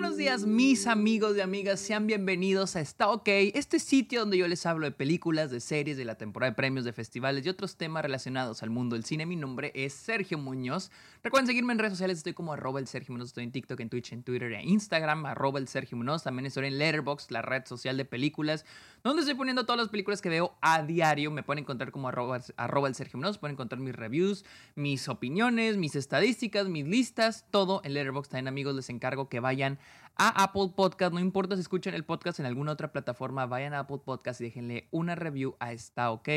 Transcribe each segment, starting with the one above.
buenos días, mis amigos y amigas. Sean bienvenidos a Está OK, este sitio donde yo les hablo de películas, de series, de la temporada de premios, de festivales y otros temas relacionados al mundo del cine. Mi nombre es Sergio Muñoz. Recuerden seguirme en redes sociales. Estoy como arroba el Sergio Muñoz. Estoy en TikTok, en Twitch, en Twitter e Instagram. Arroba el Sergio Muñoz. También estoy en Letterboxd, la red social de películas, donde estoy poniendo todas las películas que veo a diario. Me pueden encontrar como arroba, arroba el Sergio Muñoz. Pueden encontrar mis reviews, mis opiniones, mis estadísticas, mis listas. Todo en Letterboxd. También, amigos, les encargo que vayan a Apple Podcast. No importa si escuchan el podcast en alguna otra plataforma, vayan a Apple Podcast y déjenle una review a Está OK.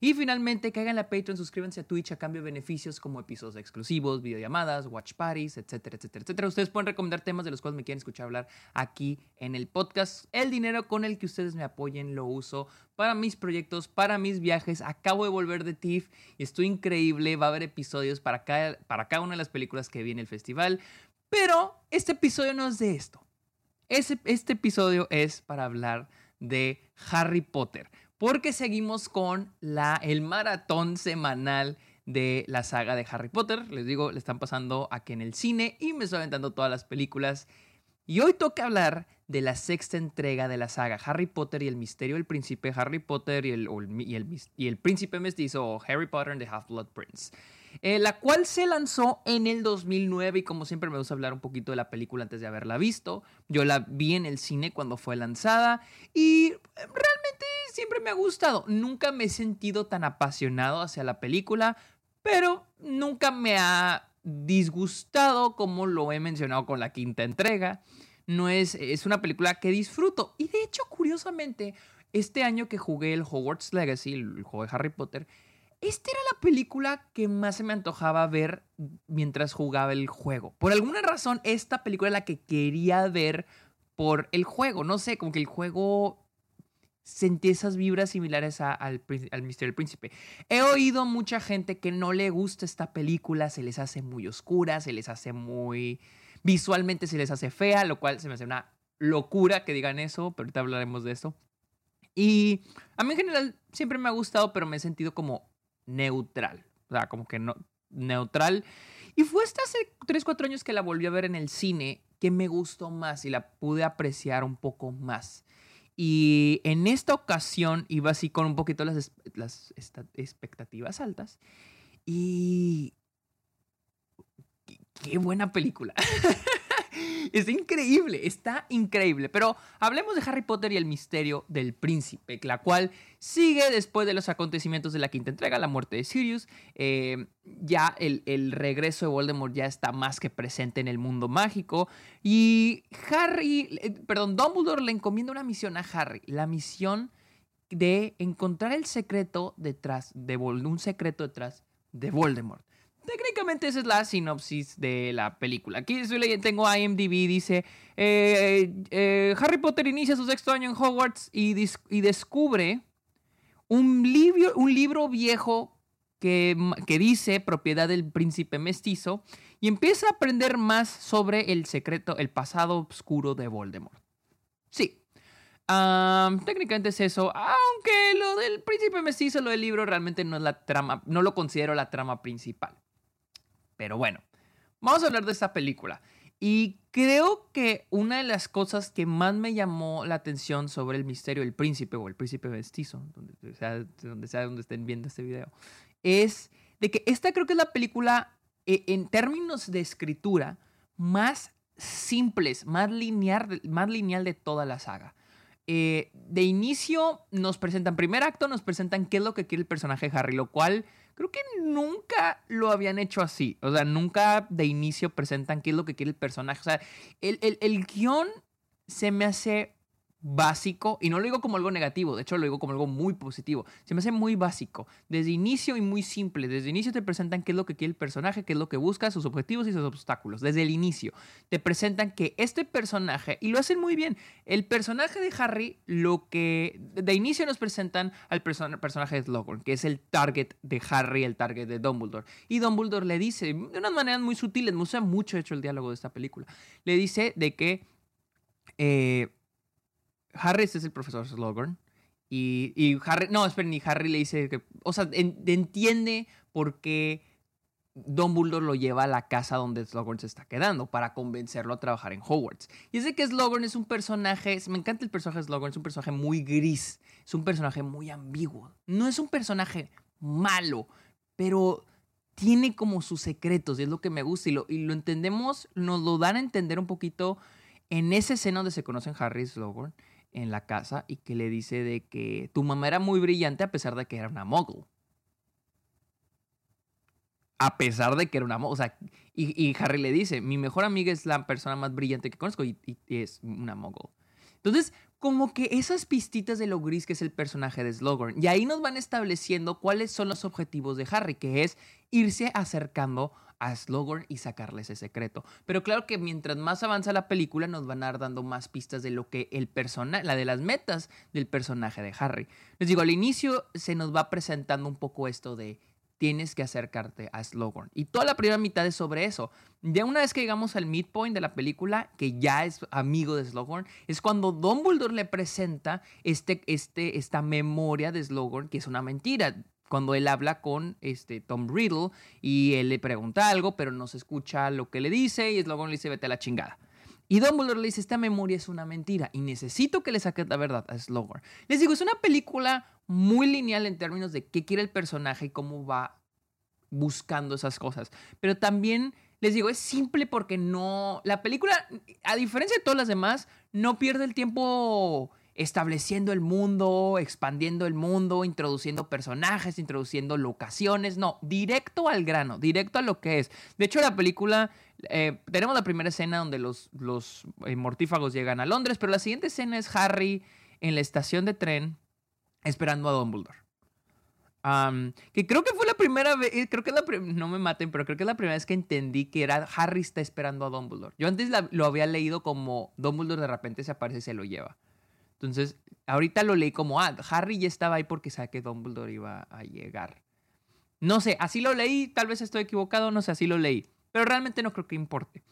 Y finalmente, caigan a Patreon, suscríbanse a Twitch a cambio de beneficios como episodios exclusivos, videollamadas, watch parties, etcétera, etcétera, etcétera. Ustedes pueden recomendar temas de los cuales me quieren escuchar hablar aquí en el podcast. El dinero con el que ustedes me apoyen lo uso para mis proyectos, para mis viajes. Acabo de volver de TIFF y estoy increíble. Va a haber episodios para cada, para cada una de las películas que vi en el festival. Pero este episodio no es de esto. Este episodio es para hablar de Harry Potter, porque seguimos con la, el maratón semanal de la saga de Harry Potter. Les digo, le están pasando aquí en el cine y me estoy aventando todas las películas. Y hoy toca hablar de la sexta entrega de la saga Harry Potter y el misterio del príncipe, Harry Potter y el, y el, y el príncipe mestizo, Harry Potter and the Half-Blood Prince. Eh, la cual se lanzó en el 2009 y como siempre me gusta hablar un poquito de la película antes de haberla visto. Yo la vi en el cine cuando fue lanzada y eh, realmente siempre me ha gustado. Nunca me he sentido tan apasionado hacia la película, pero nunca me ha disgustado como lo he mencionado con la quinta entrega. No es, es una película que disfruto. Y de hecho, curiosamente, este año que jugué el Hogwarts Legacy, el juego de Harry Potter, esta era la película que más se me antojaba ver mientras jugaba el juego. Por alguna razón, esta película era la que quería ver por el juego. No sé, como que el juego sentí esas vibras similares al, al Misterio del Príncipe. He oído mucha gente que no le gusta esta película, se les hace muy oscura, se les hace muy... visualmente se les hace fea, lo cual se me hace una locura que digan eso, pero ahorita hablaremos de eso. Y a mí en general siempre me ha gustado, pero me he sentido como neutral. O sea, como que no, neutral. Y fue hasta hace 3, 4 años que la volví a ver en el cine que me gustó más y la pude apreciar un poco más. Y en esta ocasión iba así con un poquito las, las expectativas altas. Y... Qué buena película. Es increíble, está increíble. Pero hablemos de Harry Potter y el misterio del príncipe, la cual sigue después de los acontecimientos de la quinta entrega, la muerte de Sirius. Eh, ya el, regreso de Voldemort ya está más que presente en el mundo mágico. Y Harry, eh, perdón, Dumbledore le encomienda una misión a Harry. La misión de encontrar el secreto detrás de un secreto detrás de Voldemort. Técnicamente esa es la sinopsis de la película. Aquí tengo IMDb, dice, eh, eh, Harry Potter inicia su sexto año en Hogwarts y, y descubre un libro, un libro viejo que, que, dice propiedad del príncipe mestizo y empieza a aprender más sobre el secreto, el pasado oscuro de Voldemort. Sí. técnicamente es eso, aunque lo del príncipe mestizo, lo del libro realmente no es la trama, no lo considero la trama principal. Pero bueno, vamos a hablar de esta película. Y creo que una de las cosas que más me llamó la atención sobre el misterio del príncipe o el príncipe mestizo, donde sea donde, sea donde estén viendo este video, es de que esta creo que es la película eh, en términos de escritura más simples, más lineal, más lineal de toda la saga. Eh, de inicio nos presentan, primer acto nos presentan qué es lo que quiere el personaje Harry, lo cual Creo que nunca lo habían hecho así. O sea, nunca de inicio presentan qué es lo que quiere el personaje. O sea, el, el, el guion se me hace básico, y no lo digo como algo negativo, de hecho lo digo como algo muy positivo, se me hace muy básico, desde inicio y muy simple, desde inicio te presentan qué es lo que quiere el personaje, qué es lo que busca, sus objetivos y sus obstáculos, desde el inicio. Te presentan que este personaje, y lo hacen muy bien, el personaje de Harry, lo que de inicio nos presentan al personaje de Slughorn, que es el target de Harry, el target de Dumbledore, y Dumbledore le dice, de unas maneras muy sutiles, me gusta mucho hecho el diálogo de esta película, le dice de que... Eh, Harry es el profesor Slughorn. Y, y Harry, no, esperen, y Harry le dice que, o sea, entiende por qué Dumbledore lo lleva a la casa donde Slughorn se está quedando para convencerlo a trabajar en Hogwarts. Y es de que Slughorn es un personaje, me encanta el personaje de Slughorn, es un personaje muy gris, es un personaje muy ambiguo. No es un personaje malo, pero tiene como sus secretos y es lo que me gusta y lo, y lo entendemos, nos lo dan a entender un poquito en esa escena donde se conocen Harry y Slughorn en la casa y que le dice de que tu mamá era muy brillante a pesar de que era una muggle a pesar de que era una... O sea, y, Harry le dice, mi mejor amiga es la persona más brillante que conozco y, es una mogul. Entonces, como que esas pistitas de lo gris que es el personaje de Slughorn, y ahí nos van estableciendo cuáles son los objetivos de Harry, que es irse acercando a Slughorn y sacarle ese secreto. Pero claro que mientras más avanza la película nos van a dar dando más pistas de lo que el personaje, la de las metas del personaje de Harry. Les digo, al inicio se nos va presentando un poco esto de tienes que acercarte a Slughorn. Y toda la primera mitad es sobre eso. Ya una vez que llegamos al midpoint de la película, que ya es amigo de Slughorn, es cuando Dumbledore le presenta este, este, esta memoria de Slughorn, que es una mentira. Cuando él habla con este, Tom Riddle y él le pregunta algo, pero no se escucha lo que le dice y Slughorn le dice vete a la chingada. Y Dumbledore le dice, esta memoria es una mentira y necesito que le saques la verdad a Slughorn. Les digo, es una película muy lineal en términos de qué quiere el personaje y cómo va buscando esas cosas. Pero también les digo, es simple porque no. La película, a diferencia de todas las demás, no pierde el tiempo estableciendo el mundo, expandiendo el mundo, introduciendo personajes, introduciendo locaciones. No, directo al grano, directo a lo que es. De hecho, la película. Eh, tenemos la primera escena donde los, los eh, mortífagos llegan a Londres, pero la siguiente escena es Harry en la estación de tren esperando a Dumbledore. que creo que fue la primera vez, eh, creo que es la no me maten, pero creo que es la primera vez que entendí que era Harry está esperando a Dumbledore. Yo antes lo había leído como Dumbledore de repente se aparece y se lo lleva. Entonces, ahorita lo leí como, ah, Harry ya estaba ahí porque sabe que Dumbledore iba a llegar. No sé, así lo leí, tal vez estoy equivocado, no sé, así lo leí. Pero realmente no creo que importe.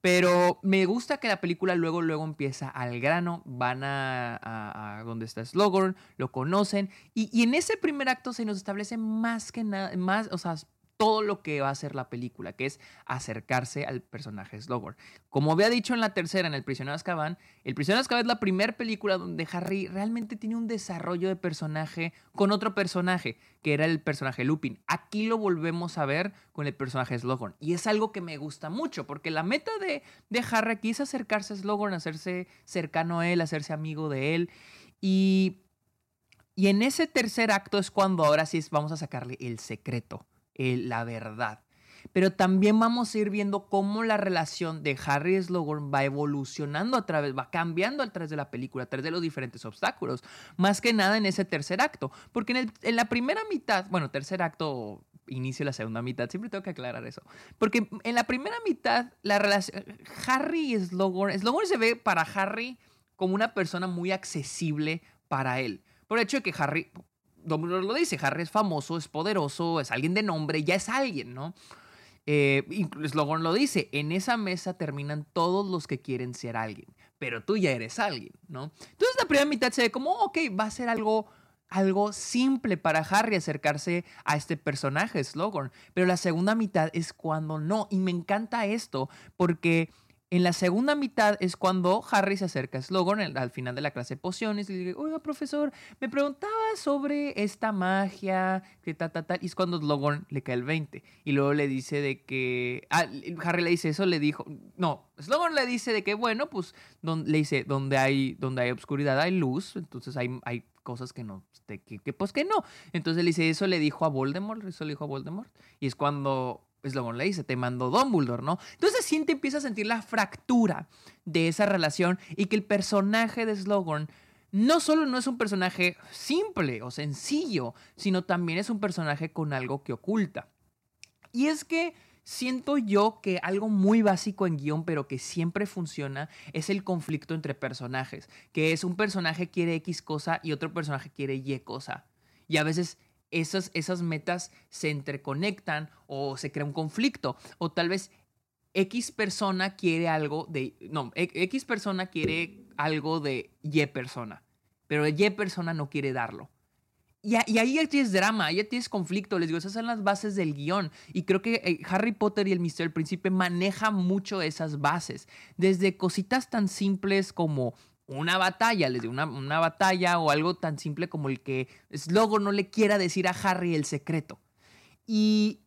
Pero me gusta que la película luego, luego empieza al grano, van a, donde está Slughorn, lo conocen, y, y, en ese primer acto se nos establece más que nada, más, o sea, todo lo que va a hacer la película, que es acercarse al personaje Slughorn. Como había dicho en la tercera, en El prisionero de Azkaban, El prisionero de Azkaban es la primera película donde Harry realmente tiene un desarrollo de personaje con otro personaje, que era el personaje Lupin. Aquí lo volvemos a ver con el personaje Slughorn. Y es algo que me gusta mucho, porque la meta de, de Harry aquí es acercarse a Slughorn, hacerse cercano a él, hacerse amigo de él. Y, y en ese tercer acto es cuando ahora sí vamos a sacarle el secreto la verdad. Pero también vamos a ir viendo cómo la relación de Harry y Slughorn va evolucionando a través, va cambiando a través de la película, a través de los diferentes obstáculos. Más que nada en ese tercer acto. Porque en, la primera mitad, bueno, tercer acto, inicio la segunda mitad, siempre tengo que aclarar eso. Porque en la primera mitad, la relación, Harry y Slughorn, Slughorn se ve para Harry como una persona muy accesible para él. Por el hecho de que Harry, Dumbledore lo dice, Harry es famoso, es poderoso, es alguien de nombre, ya es alguien, ¿no? Eh, Slughorn lo dice, en esa mesa terminan todos los que quieren ser alguien, pero tú ya eres alguien, ¿no? Entonces la primera mitad se ve como, ok, va a ser algo, algo simple para Harry acercarse a este personaje, Slughorn, pero la segunda mitad es cuando no, y me encanta esto, porque en la segunda mitad es cuando Harry se acerca a Slughorn al final de la clase de pociones y le dice, oiga, profesor, me preguntaba sobre esta magia, que tal, tal, tal. Y es cuando Slughorn le cae el 20. Y luego le dice de que... Ah, Harry le dice eso, le dijo... No, Slughorn le dice de que, bueno, pues le dice, donde hay, donde hay obscuridad hay luz, entonces hay, hay cosas que no, que, que, pues que no. Entonces le dice, eso le dijo a Voldemort, eso le dijo a Voldemort. Y es cuando Slogan le dice, te mandó Dumbledore, ¿no? Entonces empieza a sentir la fractura de esa relación y que el personaje de Slogan no solo no es un personaje simple o sencillo, sino también es un personaje con algo que oculta. Y es que siento yo que algo muy básico en guion, pero que siempre funciona, es el conflicto entre personajes, que es un personaje quiere X cosa y otro personaje quiere Y cosa. Y a veces esas, esas metas se interconectan o se crea un conflicto. O tal vez X persona quiere algo de... No, X persona quiere algo de Y persona, pero Y persona no quiere darlo. y, ahí ya tienes drama, ahí ya tienes conflicto. Les digo, esas son las bases del guion. Y creo que eh, Harry Potter y el Misterio del Príncipe maneja mucho esas bases. Desde cositas tan simples como una batalla, les digo, una, batalla o algo tan simple como el que Slogo no le quiera decir a Harry el secreto. Y,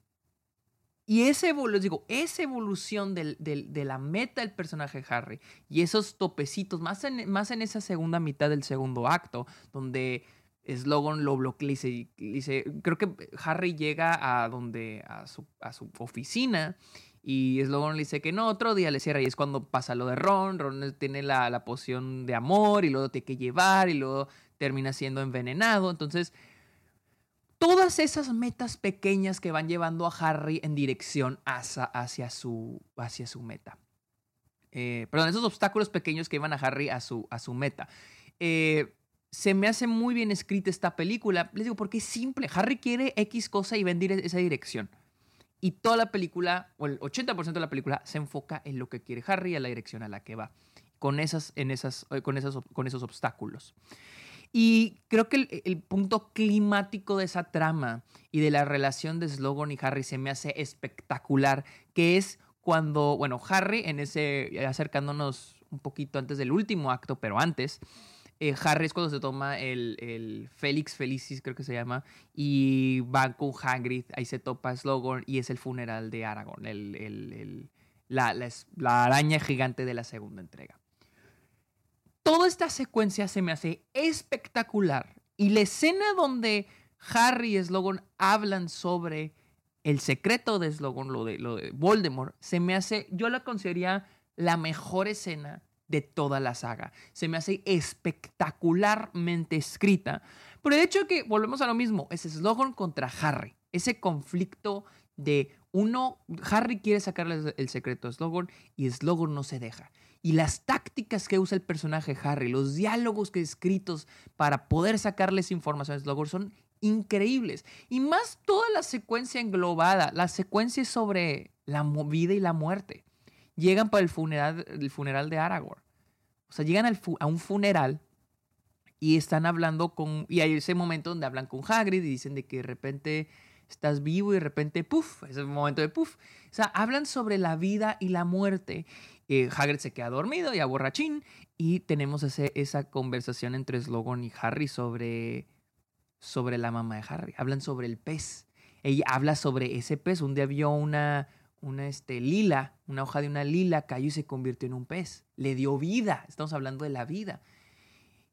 y ese, les digo, esa evolución de la meta del personaje Harry y esos topecitos, más en, más en esa segunda mitad del segundo acto, donde Slogan lo bloquea y dice, creo que Harry llega a donde, a su, a su oficina y Slogan le dice que no, otro día le cierra y es cuando pasa lo de Ron, Ron tiene la, la poción de amor y luego tiene que llevar y luego termina siendo envenenado, entonces todas esas metas pequeñas que van llevando a Harry en dirección hacia, hacia, su, hacia su meta. Eh, perdón, esos obstáculos pequeños que iban a Harry a su, a su meta. Eh, se me hace muy bien escrita esta película. Les digo, porque es simple. Harry quiere X cosa y va en esa dirección. Y toda la película, o el 80% de la película, se enfoca en lo que quiere Harry y a la dirección a la que va. Con, esas, en esas, eh, con, esas, con esos obstáculos. Y creo que el, punto climático de esa trama y de la relación de Slogan y Harry se me hace espectacular, que es cuando, bueno, Harry en ese, acercándonos un poquito antes del último acto, pero antes, eh, Harry es cuando se toma el, el, Félix Felicis, creo que se llama, y va con Hagrid, ahí se topa Slogan y es el funeral de Aragorn, el, la, la, araña gigante de la segunda entrega. Toda esta secuencia se me hace espectacular y la escena donde Harry y Slogan hablan sobre el secreto de Slogan, lo de, lo de Voldemort, se me hace, yo la consideraría la mejor escena de toda la saga. Se me hace espectacularmente escrita. Por el hecho que, volvemos a lo mismo, es Slogan contra Harry. Ese conflicto de uno, Harry quiere sacarle el secreto a Slogan y Slogan no se deja. Y las tácticas que usa el personaje Harry, los diálogos que escritos para poder sacarles información a Slogan son increíbles. Y más toda la secuencia englobada, la secuencia sobre la vida y la muerte llegan para el funeral, el funeral de Aragorn. O sea, llegan a un funeral y están hablando con... Y hay ese momento donde hablan con Hagrid y dicen de que de repente estás vivo y de repente, puff, es el momento de puff. O sea, hablan sobre la vida y la muerte. Eh, Hagrid se queda dormido y borrachín y tenemos ese, esa conversación entre Slogan y Harry sobre, sobre la mamá de Harry. Hablan sobre el pez. Ella habla sobre ese pez. Un día vio una, una este, lila, una hoja de una lila cayó y se convirtió en un pez. Le dio vida. Estamos hablando de la vida.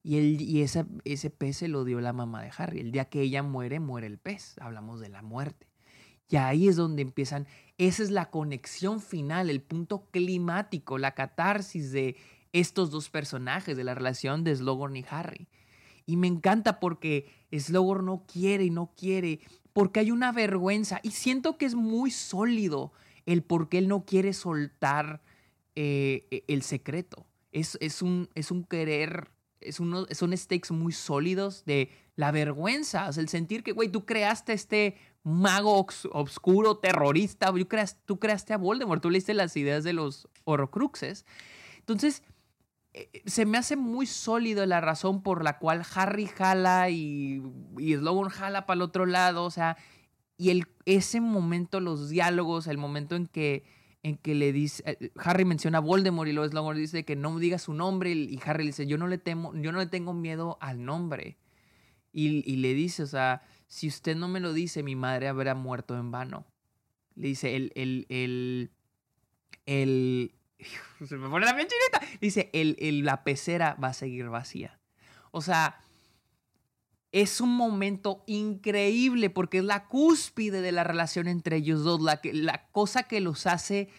Y, el, y ese, ese pez se lo dio la mamá de Harry. El día que ella muere, muere el pez. Hablamos de la muerte. Y ahí es donde empiezan, esa es la conexión final, el punto climático, la catarsis de estos dos personajes, de la relación de Slogorn y Harry. Y me encanta porque Slogorn no quiere y no quiere, porque hay una vergüenza. Y siento que es muy sólido el por qué él no quiere soltar eh, e, el secreto. Es, es, un, es un querer, es uno, son stakes muy sólidos de la vergüenza, el sentir que, güey, tú creaste este mago obscuro, terrorista, tú creaste, a Voldemort, tú leíste las ideas de los Horrocruxes. Entonces, eh, se me hace muy sólido la razón por la cual Harry jala y, y Slogan jala para el otro lado, o sea, y el, ese momento, los diálogos, el momento en que, en que le dice, eh, Harry menciona a Voldemort y luego Slogan dice que no diga su nombre y Harry dice, yo no le, temo, yo no le tengo miedo al nombre. Y, y, le dice, o sea, si usted no me lo dice, mi madre habrá muerto en vano. Le dice, el, el, el, el, se me pone la piel Dice, el, el, la pecera va a seguir vacía. O sea, es un momento increíble porque es la cúspide de la relación entre ellos dos, la, la cosa que los hace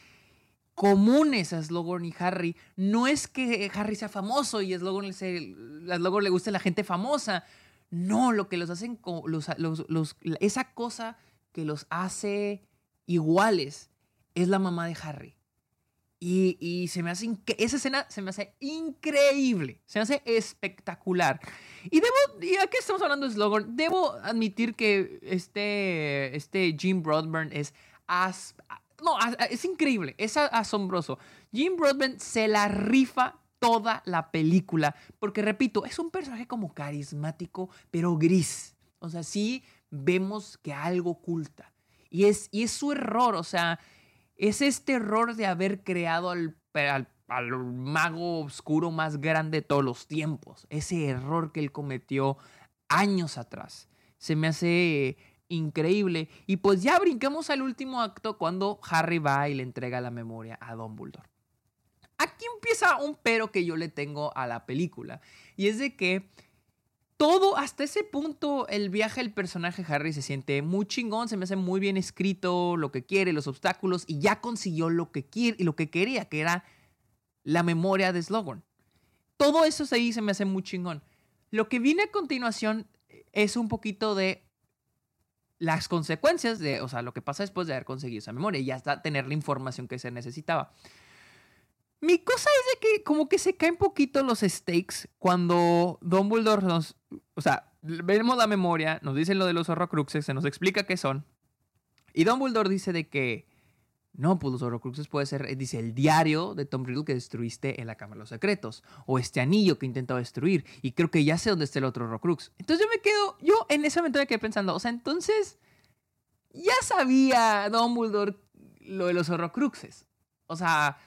comunes a Slogan y Harry. No es que Harry sea famoso y a Slogan, le guste la gente famosa. No, lo que los hacen, los, los, esa cosa que los hace iguales es la mamá de Harry. Y, se me hace, esa escena se me hace increíble, se me hace espectacular. Y debo, ya que estamos hablando de Slogan, debo admitir que este, este Jim Broadbent es, no, es increíble, es asombroso. Jim Broadbent se la rifa toda la película, porque repito, es un personaje como carismático, pero gris. O sea, sí vemos que algo oculta. Y es, y es su error, o sea, es este error de haber creado al, mago oscuro más grande de todos los tiempos. Ese error que él cometió años atrás. Se me hace increíble. Y pues ya brincamos al último acto cuando Harry va y le entrega la memoria a Dumbledore. Aquí empieza un pero que yo le tengo a la película. Y es de que todo, hasta ese punto, el viaje del personaje Harry se siente muy chingón, se me hace muy bien escrito lo que quiere, los obstáculos, y ya consiguió lo que quiere y lo que quería, que era la memoria de Slogan. Todo eso ahí se me hace muy chingón. Lo que viene a continuación es un poquito de las consecuencias de, o sea, lo que pasa después de haber conseguido esa memoria y hasta tener la información que se necesitaba. Mi cosa es de que como que se caen poquito los stakes cuando Dumbledore nos, o sea, vemos la memoria, nos dicen lo de los horrocruxes, se nos explica qué son. Y Dumbledore dice de que no, pues los horrocruxes puede ser, eh, dice, el diario de Tom Riddle que destruiste en la Cámara de los Secretos. O este anillo que intentó destruir. Y creo que ya sé dónde está el otro horrocrux. Entonces yo me quedo, yo en ese momento me quedé pensando, o sea, entonces ya sabía Dumbledore lo de los horrocruxes. O sea,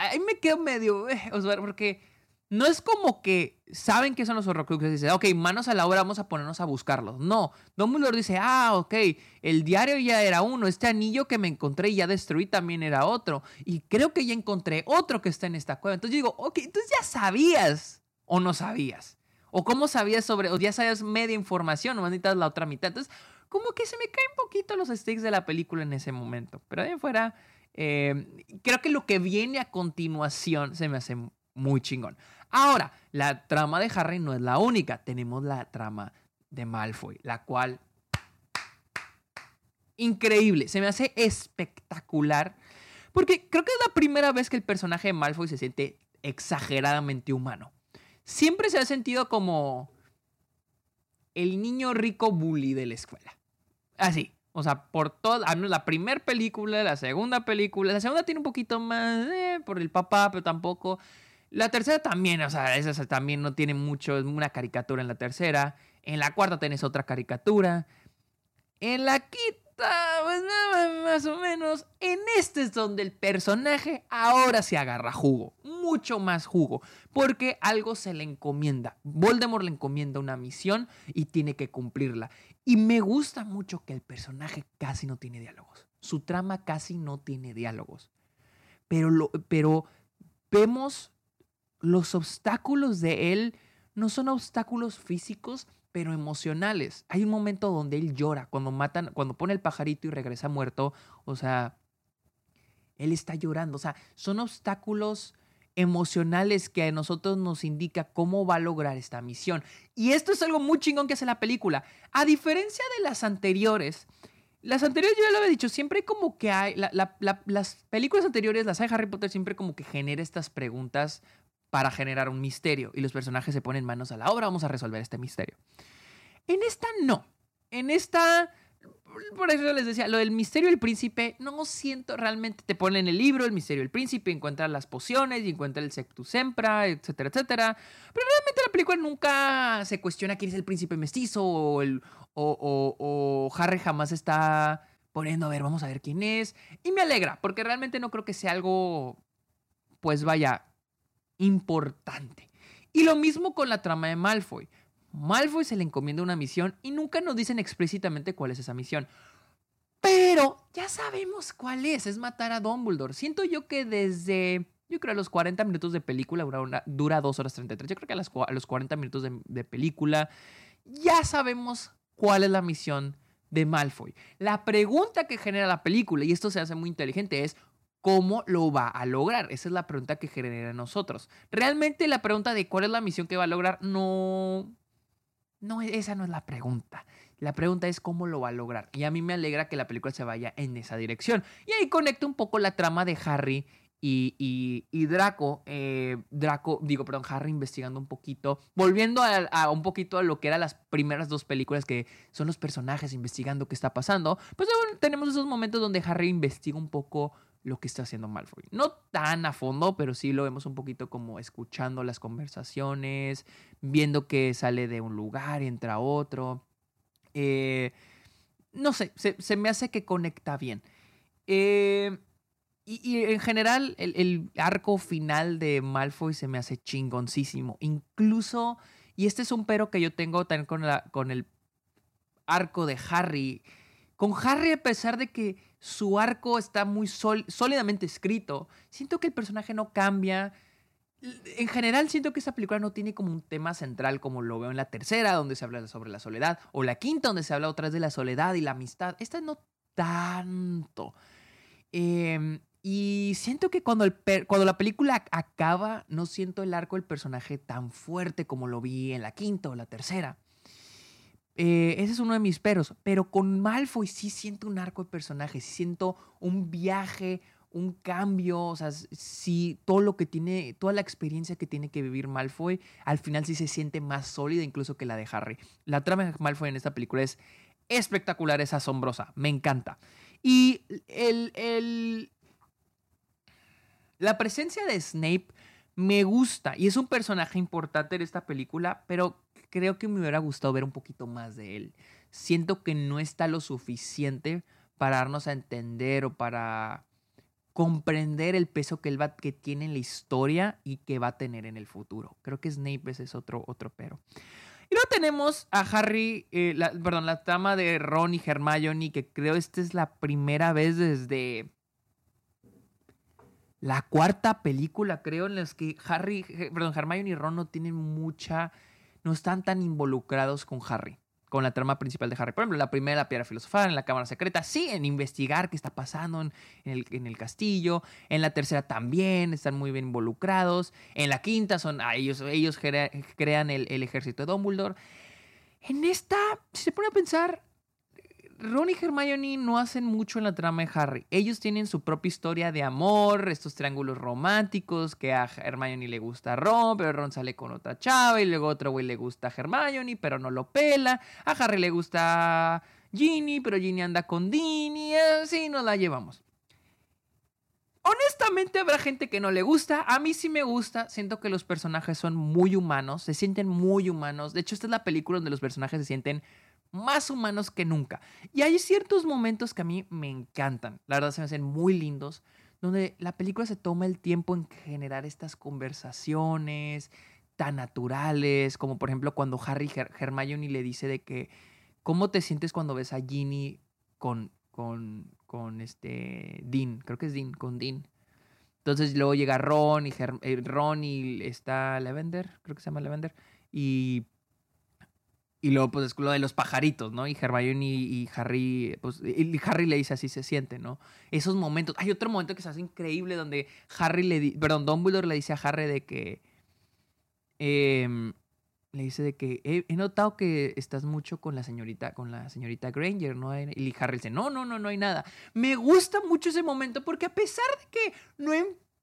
ahí me quedo medio, eh, porque no es como que saben que son los horrocruxes y dicen, ok, manos a la obra, vamos a ponernos a buscarlos. No, Dumbledore dice, ah, ok, el diario ya era uno, este anillo que me encontré y ya destruí también era otro. Y creo que ya encontré otro que está en esta cueva. Entonces digo, ok, entonces ya sabías o no sabías. O cómo sabías sobre, o ya sabías media información, o necesitas la otra mitad. Entonces, como que se me caen un poquito los stakes de la película en ese momento. Pero de fuera, eh, creo que lo que viene a continuación se me hace muy chingón. Ahora, la trama de Harry no es la única. Tenemos la trama de Malfoy, la cual... Increíble, se me hace espectacular. Porque creo que es la primera vez que el personaje de Malfoy se siente exageradamente humano. Siempre se ha sentido como el niño rico bully de la escuela. Así. O sea, por todo, la primera película, la segunda película, la segunda tiene un poquito más eh, por el papá, pero tampoco. La tercera también, o sea, esa también no tiene mucho, es una caricatura en la tercera. En la cuarta tenés otra caricatura. En la quinta, pues más o menos. En este es donde el personaje ahora se agarra jugo, mucho más jugo, porque algo se le encomienda. Voldemort le encomienda una misión y tiene que cumplirla. Y me gusta mucho que el personaje casi no tiene diálogos. Su trama casi no tiene diálogos. Pero, lo, pero vemos los obstáculos de él no son obstáculos físicos, pero emocionales. Hay un momento donde él llora cuando matan, cuando pone el pajarito y regresa muerto. O sea, él está llorando. O sea, son obstáculos emocionales que a nosotros nos indica cómo va a lograr esta misión. Y esto es algo muy chingón que hace la película. A diferencia de las anteriores, las anteriores yo ya lo había dicho, siempre como que hay, las películas anteriores, las de Harry Potter siempre como que genera estas preguntas para generar un misterio y los personajes se ponen manos a la obra, vamos a resolver este misterio. En esta no. En esta, por eso les decía, lo del misterio del príncipe, no siento realmente, te ponen el libro, el misterio del príncipe, encuentra las pociones y encuentra el sectus sempra, etcétera, etcétera. Pero realmente la película nunca se cuestiona quién es el príncipe mestizo o, el, o, o Harry jamás está poniendo a ver, vamos a ver quién es. Y me alegra, porque realmente no creo que sea algo, pues vaya, importante. Y lo mismo con la trama de Malfoy. Malfoy se le encomienda una misión y nunca nos dicen explícitamente cuál es esa misión. Pero ya sabemos cuál es, es matar a Dumbledore. Siento yo que desde, yo creo a los 40 minutos de película, dura, dura 2 horas 33, yo creo que a, los 40 minutos de película ya sabemos cuál es la misión de Malfoy. La pregunta que genera la película, y esto se hace muy inteligente, es ¿Cómo lo va a lograr? Esa es la pregunta que genera en nosotros. Realmente la pregunta de cuál es la misión que va a lograr, no, no, esa no es la pregunta. La pregunta es cómo lo va a lograr. Y a mí me alegra que la película se vaya en esa dirección. Y ahí conecta un poco la trama de Harry y, y, Draco, eh, Draco, digo, perdón, Harry investigando un poquito, volviendo a, un poquito a lo que eran las primeras dos películas, que son los personajes investigando qué está pasando, pues tenemos esos momentos donde Harry investiga un poco lo que está haciendo Malfoy. No tan a fondo, pero sí lo vemos un poquito como escuchando las conversaciones, viendo que sale de un lugar entra a otro. Eh, no sé, se, me hace que conecta bien. Eh, y, en general, el, arco final de Malfoy se me hace chingoncísimo. Incluso, y este es un pero que yo tengo también con, la, con el arco de Harry. Con Harry, a pesar de que su arco está muy sólidamente escrito, siento que el personaje no cambia. En general, siento que esta película no tiene como un tema central como lo veo en la tercera, donde se habla sobre la soledad, o la quinta, donde se habla otra vez de la soledad y la amistad. Esta no tanto. Eh, y siento que cuando, el cuando la película acaba, no siento el arco del personaje tan fuerte como lo vi en la quinta o la tercera. Eh, ese es uno de mis peros. Pero con Malfoy sí siento un arco de personaje, sí siento un viaje, un cambio, o sea, sí, todo lo que tiene, toda la experiencia que tiene que vivir Malfoy, al final sí se siente más sólida incluso que la de Harry. La trama de Malfoy en esta película es espectacular, es asombrosa, me encanta. Y el, el, la presencia de Snape me gusta y es un personaje importante en esta película, pero creo que me hubiera gustado ver un poquito más de él. Siento que no está lo suficiente para darnos a entender o para comprender el peso que él va, que tiene en la historia y que va a tener en el futuro. Creo que Snape ese es otro, otro pero. Y luego tenemos a Harry, eh, perdón, la trama de Ron y Hermione, que creo esta es la primera vez desde la cuarta película, creo, en la que Harry, perdón, Hermione y Ron no tienen mucha, no están tan involucrados con Harry, con la trama principal de Harry. Por ejemplo, la primera, la piedra filosofal, en la cámara secreta, sí, en investigar qué está pasando en, el, castillo. En la tercera también están muy bien involucrados. En la quinta son, a ellos, ellos crean el, el ejército de Dumbledore. En esta, si se pone a pensar, Ron y Hermione no hacen mucho en la trama de Harry. Ellos tienen su propia historia de amor, estos triángulos románticos, que a Hermione le gusta a Ron, pero Ron sale con otra chava y luego otro güey le gusta a Hermione, pero no lo pela. A Harry le gusta Ginny, pero Ginny anda con y así nos la llevamos. Honestamente habrá gente que no le gusta, a mí sí me gusta, siento que los personajes son muy humanos, se sienten muy humanos. De hecho, esta es la película donde los personajes se sienten más humanos que nunca. Y hay ciertos momentos que a mí me encantan, la verdad se me hacen muy lindos, donde la película se toma el tiempo en generar estas conversaciones tan naturales, como por ejemplo cuando Harry Hermione le dice de que, ¿cómo te sientes cuando ves a Ginny con, con, con este Dean? Creo que es Dean, con Dean. Entonces luego llega Ron y, eh, Ron y está Lavender, creo que se llama Lavender, y y luego, pues, es lo de los pajaritos, ¿no? Y Hermione y, Harry, pues, y Harry le dice así se siente, ¿no? Esos momentos. Hay otro momento que se hace increíble donde Harry le dice, perdón, Dumbledore le dice a Harry de que, em, le dice de que he, notado que estás mucho con la señorita, con la señorita Granger, ¿no? Y Harry dice, no, no, no, no hay nada. Me gusta mucho ese momento porque a pesar de que no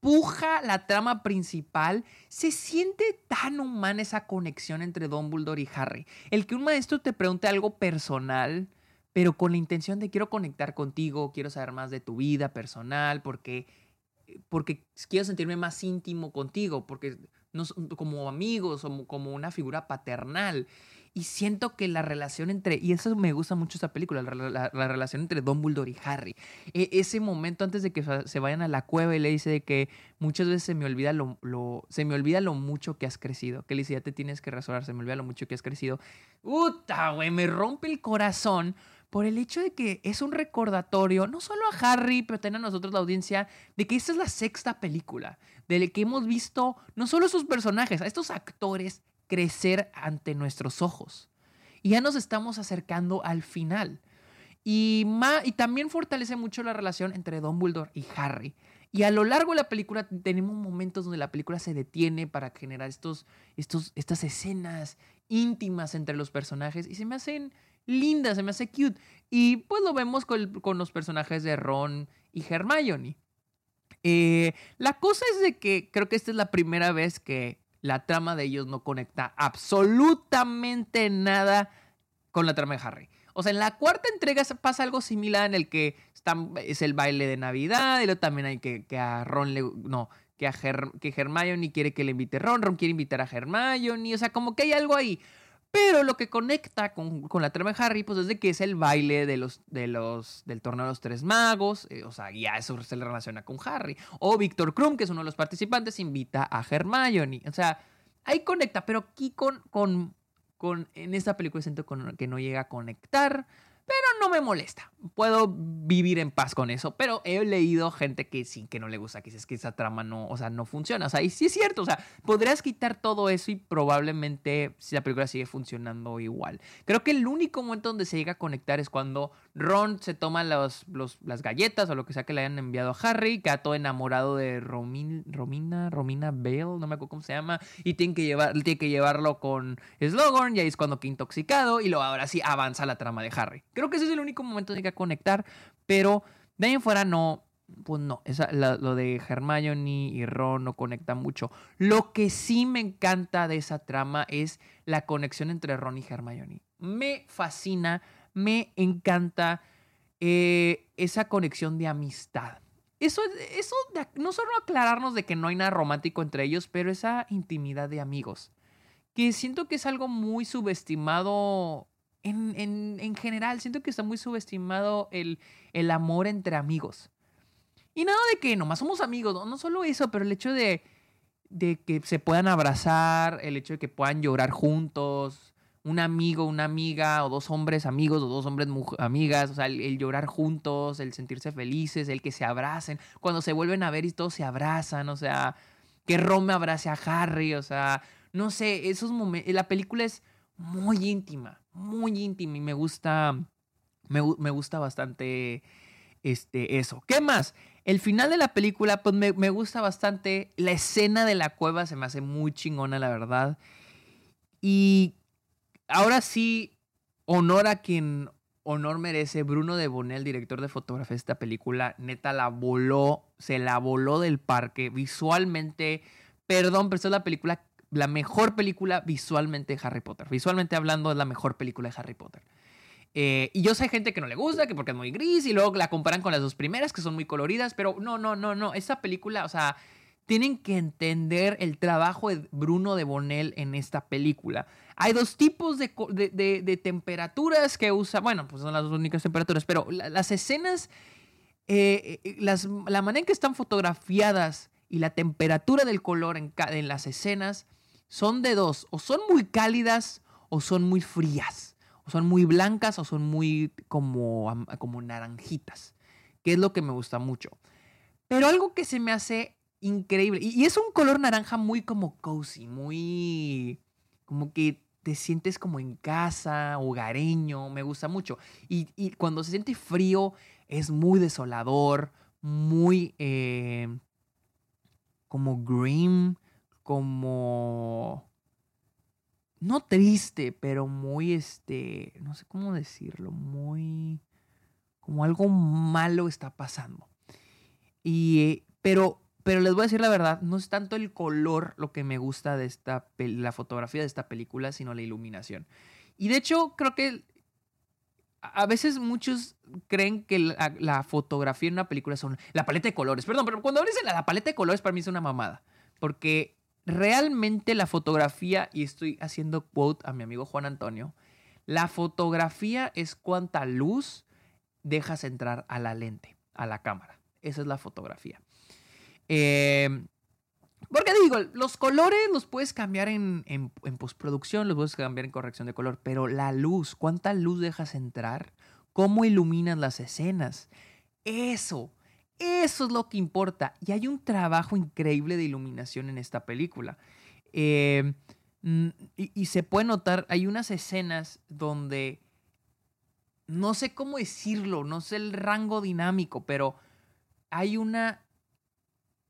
empuja la trama principal, se siente tan humana esa conexión entre Dumbledore y Harry. El que un maestro te pregunte algo personal, pero con la intención de quiero conectar contigo, quiero saber más de tu vida personal, porque, porque quiero sentirme más íntimo contigo, porque no, como amigos, como, como una figura paternal. Y siento que la relación entre, y eso me gusta mucho esta película, la, relación entre Dumbledore y Harry. E, ese momento antes de que se vayan a la cueva y le dice de que muchas veces se me olvida lo, se me olvida lo mucho que has crecido. Que le dice, ya te tienes que razonar, se me olvida lo mucho que has crecido. ¡Uta, güey! Me rompe el corazón por el hecho de que es un recordatorio, no solo a Harry, pero también a nosotros la audiencia, de que esta es la sexta película, de que hemos visto no solo sus personajes, a estos actores crecer ante nuestros ojos. Y ya nos estamos acercando al final. Y, y también fortalece mucho la relación entre Dumbledore y Harry. Y a lo largo de la película tenemos momentos donde la película se detiene para generar estos, estos, estas escenas íntimas entre los personajes y se me hacen lindas, se me hace cute. Y pues lo vemos con, los personajes de Ron y Hermione. Eh, la cosa es de que creo que esta es la primera vez que la trama de ellos no conecta absolutamente nada con la trama de Harry. O sea, en la cuarta entrega pasa algo similar en el que es el baile de Navidad y luego también hay que, que a Ron le... No, que, a que Hermione quiere que le invite Ron, Ron quiere invitar a Hermione, o sea, como que hay algo ahí. Pero lo que conecta con, la trama de Harry, pues es de que es el baile de los, de los, del torneo de los tres magos. Eh, o sea, ya eso se le relaciona con Harry. O Víctor Krum, que es uno de los participantes, invita a Hermione. O sea, ahí conecta, pero aquí con, con, con en esta película siento que no llega a conectar pero me molesta. Puedo vivir en paz con eso, pero he leído gente que sí, que no le gusta, que dice que esa trama no, o sea, no funciona. O sea, y sí es cierto, o sea, podrías quitar todo eso y probablemente si la película sigue funcionando igual. Creo que el único momento donde se llega a conectar es cuando Ron se toma los, las galletas o lo que sea que le hayan enviado a Harry, queda todo enamorado de Romina, Romina Bale, no me acuerdo cómo se llama, y tiene que, llevar, tiene que llevarlo con Slogan, y ahí es cuando queda intoxicado, y luego ahora sí avanza la trama de Harry. Creo que ese es el único momento en que conectar, pero de ahí en fuera no, pues no, lo de Hermione y Ron no conecta mucho. Lo que sí me encanta de esa trama es la conexión entre Ron y Hermione. Me fascina, me encanta eh, esa conexión de amistad. Eso, eso no solo aclararnos de que no hay nada romántico entre ellos, pero esa intimidad de amigos. Que siento que es algo muy subestimado en, general, siento que está muy subestimado el, el amor entre amigos. Y nada de que nomás somos amigos, no, no solo eso, pero el hecho de, de que se puedan abrazar, el hecho de que puedan llorar juntos, un amigo, una amiga, o dos hombres amigos, o dos hombres amigas, o sea, el, llorar juntos, el sentirse felices, el que se abracen, cuando se vuelven a ver y todos se abrazan, o sea, que Ron me abrace a Harry, o sea, no sé, esos momentos, la película es muy íntima, muy íntima y me gusta, me, gusta bastante este, eso. ¿Qué más? El final de la película, pues me, me, gusta bastante. La escena de la cueva se me hace muy chingona, la verdad. Y ahora sí, honor a quien honor merece. Bruno de Bonel, director de fotografía de esta película, neta la voló, se la voló del parque. Visualmente, perdón, pero esta es la película la mejor película visualmente de Harry Potter. Visualmente hablando, es la mejor película de Harry Potter. Eh, y yo sé gente que no le gusta, que porque es muy gris, y luego la comparan con las dos primeras, que son muy coloridas, pero no, no, no, no. Esa película, o sea, tienen que entender el trabajo de Bruno de Bonel en esta película. Hay dos tipos de, de, temperaturas que usa, bueno, pues son las dos únicas temperaturas, pero las escenas, eh, eh, las, la manera en que están fotografiadas y la temperatura del color en, en las escenas son de dos, o son muy cálidas o son muy frías, o son muy blancas o son muy como, como naranjitas, que es lo que me gusta mucho. Pero algo que se me hace increíble, y, es un color naranja muy como cozy, muy como que te sientes como en casa, hogareño, me gusta mucho. Y, cuando se siente frío es muy desolador, muy eh, como grim, como no triste, pero muy este, no sé cómo decirlo, muy como algo malo está pasando. Y pero pero les voy a decir la verdad, no es tanto el color lo que me gusta de esta la fotografía de esta película, sino la iluminación. Y de hecho, creo que a veces muchos creen que la, fotografía en una película son la paleta de colores. Perdón, pero cuando abres la, la paleta de colores para mí es una mamada. Porque realmente la fotografía, y estoy haciendo quote a mi amigo Juan Antonio, la fotografía es cuánta luz dejas entrar a la lente, a la cámara. Esa es la fotografía. Em, porque digo, los colores los puedes cambiar en, en, postproducción, los puedes cambiar en corrección de color, pero la luz, cuánta luz dejas entrar, cómo iluminas las escenas, eso eso es lo que importa. Y hay un trabajo increíble de iluminación en esta película. Eh, y, se puede notar, hay unas escenas donde, no sé cómo decirlo, no sé el rango dinámico, pero hay una,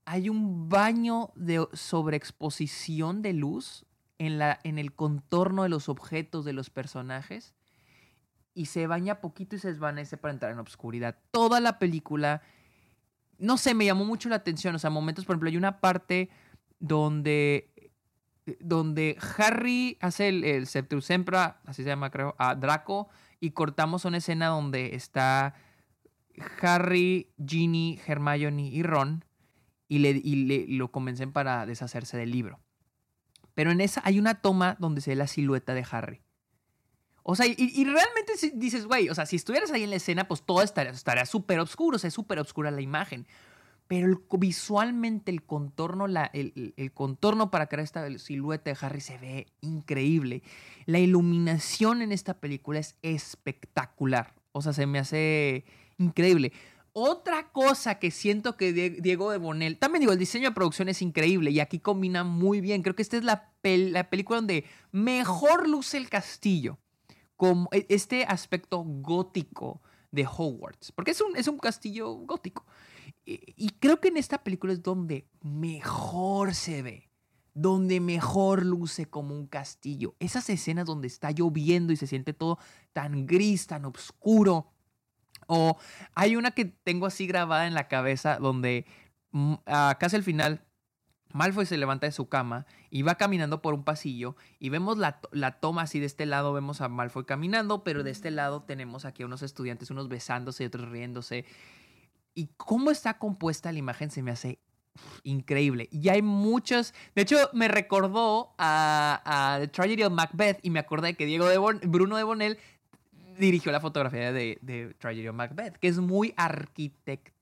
hay un baño de sobreexposición de luz en, la, en el contorno de los objetos de los personajes y se baña poquito y se desvanece para entrar en obscuridad. Toda la película no sé, me llamó mucho la atención. O sea, momentos, por ejemplo, hay una parte donde, donde Harry hace el, el Sempra, así se llama, creo, a Draco, y cortamos una escena donde está Harry, Ginny, Hermione y Ron, y, le, y le, lo convencen para deshacerse del libro. Pero en esa hay una toma donde se ve la silueta de Harry. O sea, y, realmente dices, güey, o sea, si estuvieras ahí en la escena, pues todo estaría súper oscuro, o sea, es súper oscura la imagen. Pero visualmente el contorno, el, contorno para crear esta silueta de Harry se ve increíble. La iluminación en esta película es espectacular. O sea, se me hace increíble. Otra cosa que siento que Diego de Bonel, también digo, el diseño de producción es increíble y aquí combina muy bien. Creo que esta es la película donde mejor luce el castillo, como e, este aspecto gótico de Hogwarts, porque es un, es un castillo gótico. Y, creo que en esta película es donde mejor se ve, donde mejor luce como un castillo. Esas escenas donde está lloviendo y se siente todo tan gris, tan oscuro o hay una que tengo así grabada en la cabeza donde mm, casi al final Malfoy se levanta de su cama y va caminando por un pasillo y vemos la, la, toma así de este lado, vemos a Malfoy caminando, pero de este lado tenemos aquí a unos estudiantes, unos besándose y otros riéndose. Y cómo está compuesta la imagen se me hace increíble. Y hay muchos, de hecho me recordó a, a The Tragedy of Macbeth y me acordé que Diego de Bruno de Bonel dirigió la fotografía de, de Tragedy of Macbeth, que es muy arquitectural,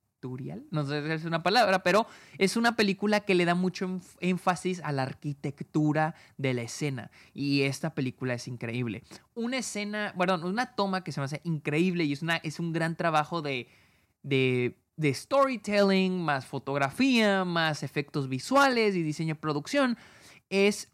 no sé si es una palabra, pero es una película que le da mucho énfasis a la arquitectura de la escena. Y esta película es increíble. Una escena, bueno, una toma que se me hace increíble y es, una, es un gran trabajo de, de, de storytelling, más fotografía, más efectos visuales y diseño de producción. Es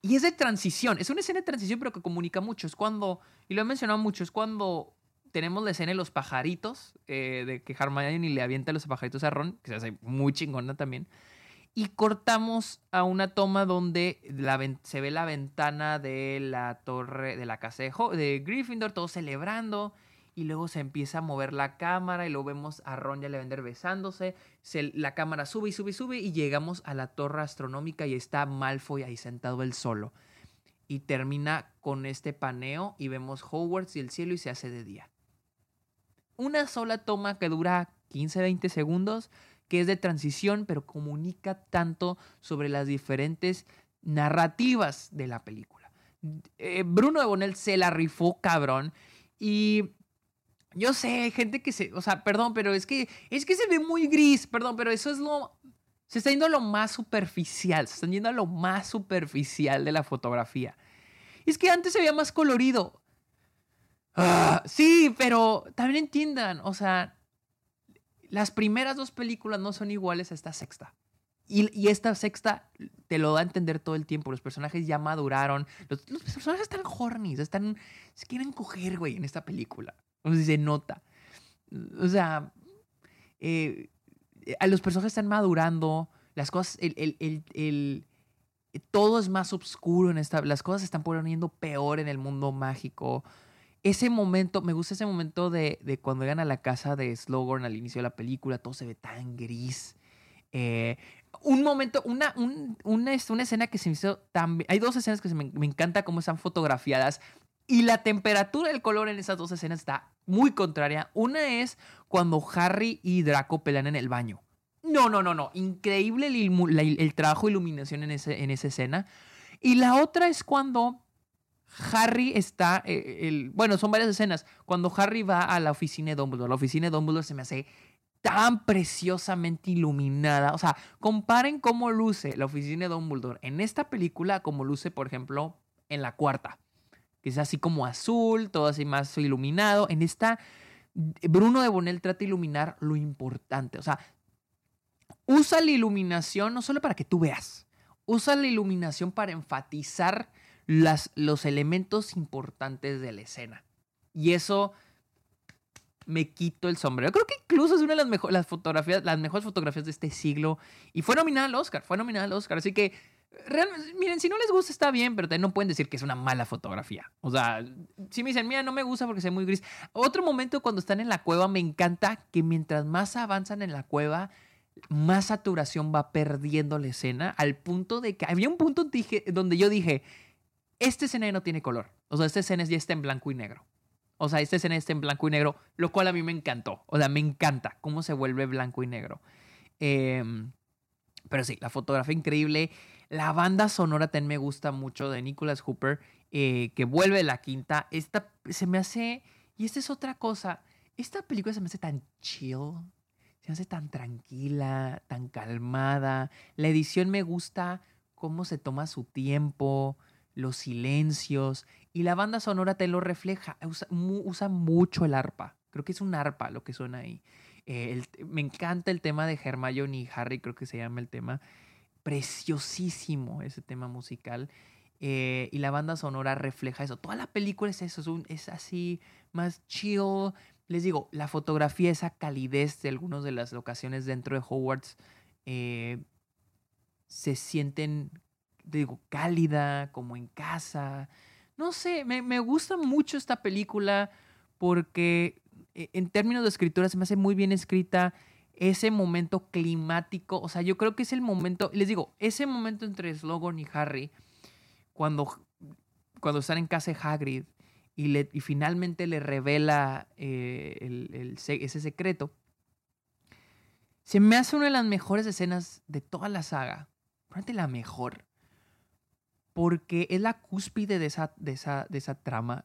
y es de transición, es una escena de transición, pero que comunica mucho. Es cuando, y lo he mencionado mucho, es cuando tenemos la escena de los pajaritos, eh, de que Hermione le avienta los pajaritos a Ron, que se hace muy chingona también. Y cortamos a una toma donde se ve la ventana de la torre, de la casa de, Gryffindor, todos celebrando y luego se empieza a mover la cámara y luego vemos a Ron y a Lavender besándose, la cámara sube y sube y sube y llegamos a la torre astronómica y está Malfoy ahí sentado él solo. Y termina con este paneo y vemos Hogwarts y el cielo y se hace de día. Una sola toma que dura 15-20 segundos, que es de transición, pero comunica tanto sobre las diferentes narrativas de la película. Eh, Bruno de Bonel se la rifó cabrón y yo sé, gente que se, o sea, perdón, pero es que es que se ve muy gris, perdón, pero eso es lo se está yendo a lo más superficial, se están yendo a lo más superficial de la fotografía. Es que antes se más colorido. Ah, sí, pero también entiendan, o sea, las primeras dos películas no son iguales a esta sexta. Y, y, esta sexta te lo da a entender todo el tiempo. Los personajes ya maduraron. Los, personajes están horny, están, se quieren coger, güey, en esta película. O sea, se nota. O sea, eh, los personajes están madurando, las cosas, el, el, todo es más oscuro en esta, las cosas se están poniendo peor en el mundo mágico. Ese momento, me gusta ese momento de, de cuando llegan a la casa de Slogorn al inicio de la película, todo se ve tan gris. Eh, un momento, una, una, escena que se me hizo tan... Hay dos escenas que me, me encanta cómo están fotografiadas y la temperatura del color en esas dos escenas está muy contraria. Una es cuando Harry y Draco pelean en el baño. No, no, no, no. Increíble el, trabajo de iluminación en, ese, en esa escena. Y la otra es cuando Harry está, eh, el, bueno, son varias escenas. Cuando Harry va a la oficina de Dumbledore, la oficina de Dumbledore se me hace tan preciosamente iluminada. O sea, comparen cómo luce la oficina de Dumbledore en esta película como luce, por ejemplo, en la cuarta que es así como azul, todo así más iluminado. En esta, Bruno de Bonel trata de iluminar lo importante. O sea, usa la iluminación no solo para que tú veas, usa la iluminación para enfatizar las, los elementos importantes de la escena. Y eso me quito el sombrero. Creo que incluso es una de las, mejores las fotografías, las mejores fotografías de este siglo. Y fue nominada al Oscar, fue nominada al Oscar. Así que realmente, miren, si no les gusta está bien, pero no pueden decir que es una mala fotografía. O sea, si me dicen, mira, no me gusta porque se muy gris. Otro momento cuando están en la cueva, me encanta que mientras más avanzan en la cueva, más saturación va perdiendo la escena, al punto de que había un punto donde yo dije, esta escena no tiene color. O sea, esta escena ya está en blanco y negro. O sea, esta escena está en blanco y negro, lo cual a mí me encantó. O sea, me encanta cómo se vuelve blanco y negro. Em, pero sí, la fotografía increíble. La banda sonora también me gusta mucho de Nicholas Hooper. eh, que vuelve la quinta. Esta se me hace, y esta es otra cosa, esta película se me hace tan chill, se me hace tan tranquila, tan calmada. La edición me gusta cómo se toma su tiempo, los silencios, y la banda sonora te lo refleja, usa, mucho el arpa. Creo que es un arpa lo que suena ahí. Eh, me encanta el tema de Hermione y Harry, creo que se llama el tema. Preciosísimo ese tema musical. Eh, y la banda sonora refleja eso. Toda la película es eso, es, así, más chill. Les digo, la fotografía, esa calidez de algunas de las locaciones dentro de Hogwarts eh, se sienten, digo, cálida, como en casa. No sé, me, me gusta mucho esta película porque eh, en términos de escritura se me hace muy bien escrita ese momento climático. O sea, yo creo que es el momento, les digo, ese momento entre Slogan y Harry cuando, cuando están en casa de Hagrid y, le, y finalmente le revela eh, el, ese secreto, se me hace una de las mejores escenas de toda la saga. Probablemente la mejor. Porque es la cúspide de esa, de esa, de esa trama.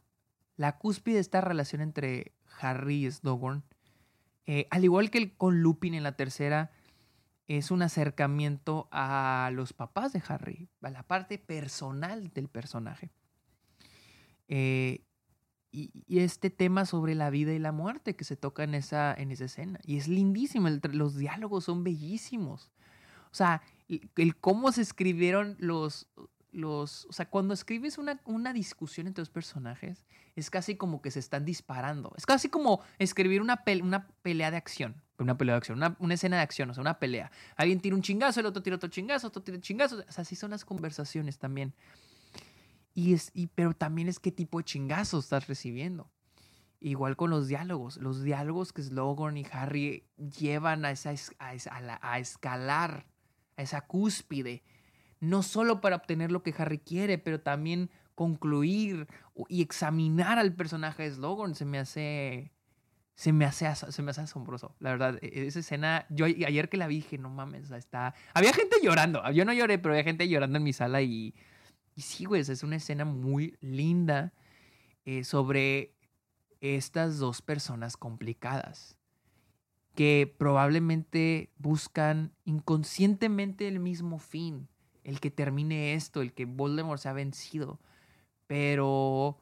La cúspide de esta relación entre Harry y Slughorn. Eh, al igual que con Lupin en la tercera, es un acercamiento a los papás de Harry, a la parte personal del personaje. Eh, y, este tema sobre la vida y la muerte que se toca en esa, en esa escena. Y es lindísimo, los diálogos son bellísimos. O sea, el, cómo se escribieron los, los... O sea, cuando escribes una, una discusión entre dos personajes, es casi como que se están disparando. Es casi como escribir una, una pelea de acción una pelea de acción, una, escena de acción, o sea, una pelea. Alguien tira un chingazo, el otro tira otro chingazo, otro tira chingazo. O sea, así son las conversaciones también. Y es, y, pero también es qué tipo de chingazo estás recibiendo. Igual con los diálogos. Los diálogos que Slogan y Harry llevan a, esa, a, a escalar, a esa cúspide. No solo para obtener lo que Harry quiere, pero también concluir y examinar al personaje de Slogan. Se me hace se me hace, se me hace asombroso. La verdad, e, esa escena, yo ayer que la vi dije, no mames, está... Había gente llorando, yo no lloré, pero había gente llorando en mi sala y, sí, güey, es una escena muy linda eh, sobre estas dos personas complicadas que probablemente buscan inconscientemente el mismo fin, el que termine esto, el que Voldemort se ha vencido, pero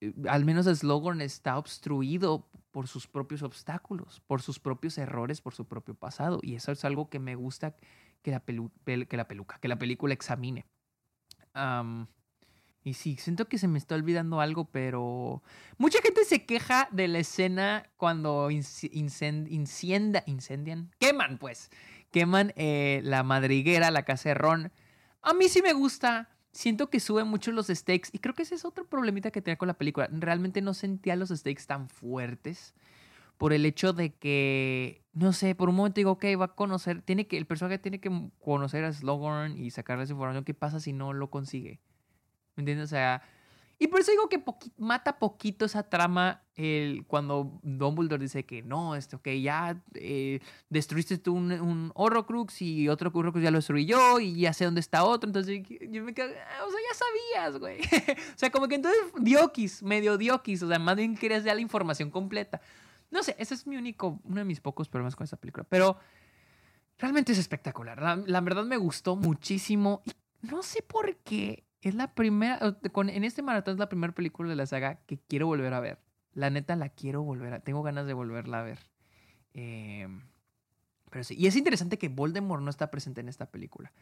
eh, al menos Slogan está obstruido por sus propios obstáculos, por sus propios errores, por su propio pasado. Y eso es algo que me gusta que la, que la peluca, que la película examine. Y sí, siento que se me está olvidando algo, pero mucha gente se queja de la escena cuando incendian, queman pues, queman eh, la madriguera, la Ron. A mí sí me gusta, siento que sube mucho los stakes y creo que ese es otro problemita que tenía con la película. Realmente no sentía los stakes tan fuertes por el hecho de que, no sé, por un momento digo, ok, va a conocer, tiene que, el personaje tiene que conocer a Slogan y sacarle esa información. ¿Qué pasa si no lo consigue? ¿Me entiendes? O sea, y por eso digo que mata poquito esa trama el, cuando Dumbledore dice que no, esto, que ya eh, destruiste tú un, un, Horrocrux y otro Horrocrux ya lo destruí yo y ya sé dónde está otro. Entonces yo me quedo, ah, o sea, ya sabías, güey. o sea, como que entonces Diokis, medio Diokis, o sea, más bien querías dar la información completa. No sé, ese es mi único, uno de mis pocos problemas con esta película. Pero realmente es espectacular. La, verdad me gustó muchísimo no sé por qué es la primera, en este maratón es la primera película de la saga que quiero volver a ver. La neta la quiero volver a, tengo ganas de volverla a ver. Em, pero sí, y es interesante que Voldemort no está presente en esta película.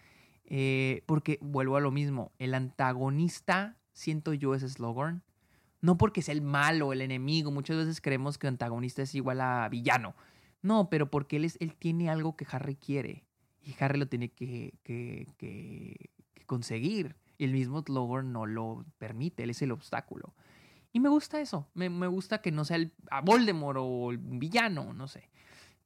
Eh, porque vuelvo a lo mismo, el antagonista, siento yo, es Slogan. No porque sea el malo, el enemigo, muchas veces creemos que el antagonista es igual a villano. No, pero porque él, es, él tiene algo que Harry quiere. Y Harry lo tiene que, que, que conseguir. El mismo Slughorn no lo permite, él es el obstáculo. Y me gusta eso, me, gusta que no sea el a Voldemort o el villano, no sé.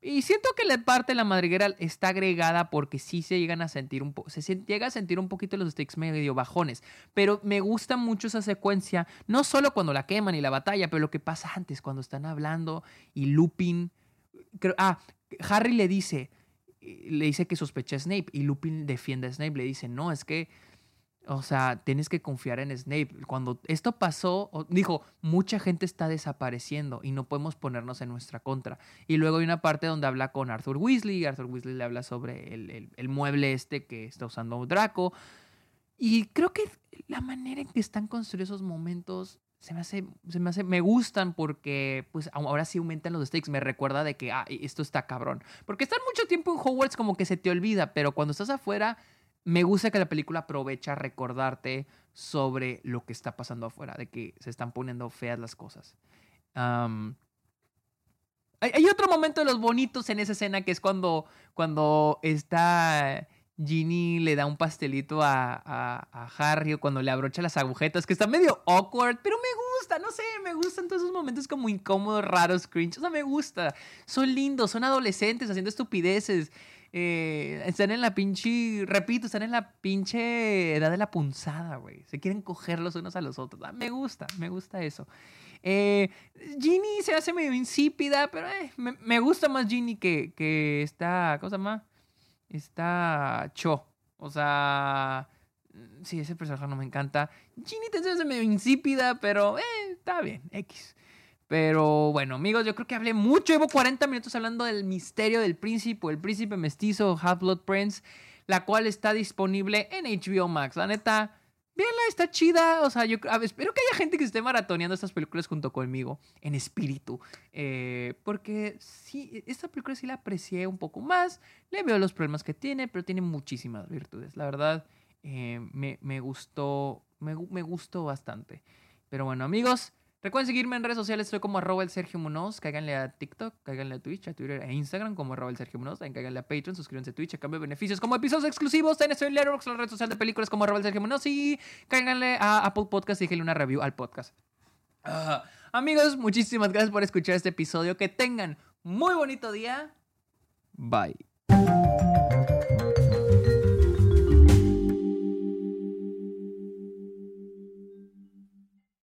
Y siento que la parte de la madriguera está agregada porque sí se llegan a sentir un se llega a sentir un poquito los stakes medio bajones, pero me gusta mucho esa secuencia, no solo cuando la queman y la batalla, pero lo que pasa antes, cuando están hablando y Lupin, ah, Harry le dice, le dice que sospecha a Snape y Lupin defiende a Snape, le dice, no, es que O sea, tienes que confiar en Snape. Cuando esto pasó, dijo, mucha gente está desapareciendo y no podemos ponernos en nuestra contra. Y luego hay una parte donde habla con Arthur Weasley. Arthur Weasley le habla sobre el, mueble este que está usando Draco. Y creo que la manera en que están construidos esos momentos se me hace, se me hace, me gustan porque pues ahora sí aumentan los stakes, me recuerda de que, ah, esto está cabrón. Porque estar mucho tiempo en Hogwarts como que se te olvida, pero cuando estás afuera me gusta que la película aprovecha recordarte sobre lo que está pasando afuera, de que se están poniendo feas las cosas. hay, otro momento de los bonitos en esa escena que es cuando, cuando está Ginny le da un pastelito a, a, Harry o cuando le abrocha las agujetas, que está medio awkward, pero me gusta, no sé, me gustan todos esos momentos como incómodos, raros, cringe. O sea, me gusta. Son lindos, son adolescentes haciendo estupideces. Eh, están en la pinche, repito, están en la pinche edad de la punzada, güey. Se quieren coger los unos a los otros. Ah, me gusta, me gusta eso. Eh, Ginny se hace medio insípida, pero eh, me, gusta más Ginny que, que esta, ¿cómo se llama? Está Cho. O sea, sí, ese personaje no me encanta. Ginny te hace medio insípida, pero eh, está bien, X. Pero bueno, amigos, yo creo que hablé mucho. Llevo 40 minutos hablando del misterio del príncipe, el príncipe mestizo Half-Blood Prince, la cual está disponible en HBO Max. La neta, véanla, está chida. O sea, yo espero que haya gente que esté maratoneando estas películas junto conmigo, en espíritu. Eh, porque sí, esta película sí la aprecié un poco más. Le veo los problemas que tiene, pero tiene muchísimas virtudes. La verdad, eh, me, gustó, me, me gustó bastante. Pero bueno, amigos. Recuerden seguirme en redes sociales, estoy como arroba el Sergio Munoz. Cáiganle a TikTok, cáiganle a Twitch, a Twitter e Instagram como arroba el Sergio Munoz. Cáiganle a Patreon, suscríbanse a Twitch a cambio de beneficios como episodios exclusivos. También estoy en la red social de películas como arroba el Sergio Munoz. Y cáiganle a Apple Podcast y déjenle una review al podcast. Ah, amigos, muchísimas gracias por escuchar este episodio. Que tengan muy bonito día. Bye.